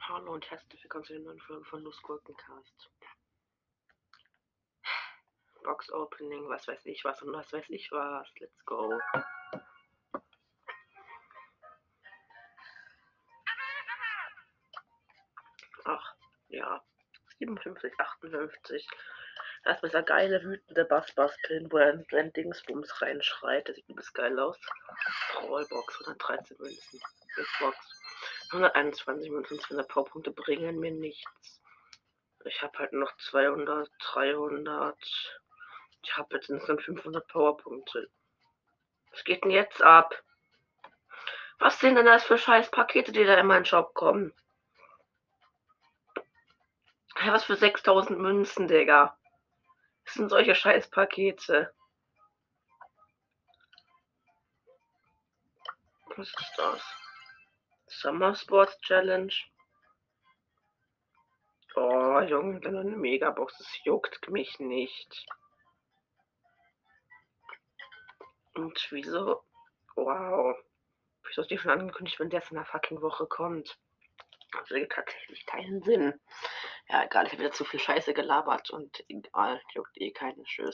Hallo und herzlich willkommen zu den neuen Folgen von Nussgurkencast. Box Opening, was weiß ich was und was weiß ich was. Let's go. Ach, ja. 57, 58. Ist dieser geile, wütende Bass-Bass-Pin, wo er in sein Dingsbums reinschreit. Das sieht übelst geil aus. Rollbox, 113 Münzen. Box. 121 Münzen, 200 Powerpunkte bringen mir nichts. Ich habe halt noch 200, 300. Ich habe jetzt insgesamt 500 Powerpunkte. Was geht denn jetzt ab? Was sind denn das für scheiß Pakete, die da in meinen Shop kommen? Ja, was für 6000 Münzen, Digga. Das sind solche scheiß Pakete. Was ist das? Summer Sports Challenge. Oh, Junge, eine Megabox. Das juckt mich nicht. Und wieso? Wow. Wieso ist die schon angekündigt, wenn der in einer fucking Woche kommt? Das ergibt tatsächlich keinen Sinn. Ja, egal, ich habe wieder zu viel Scheiße gelabert und egal, juckt eh keinen Tschüss.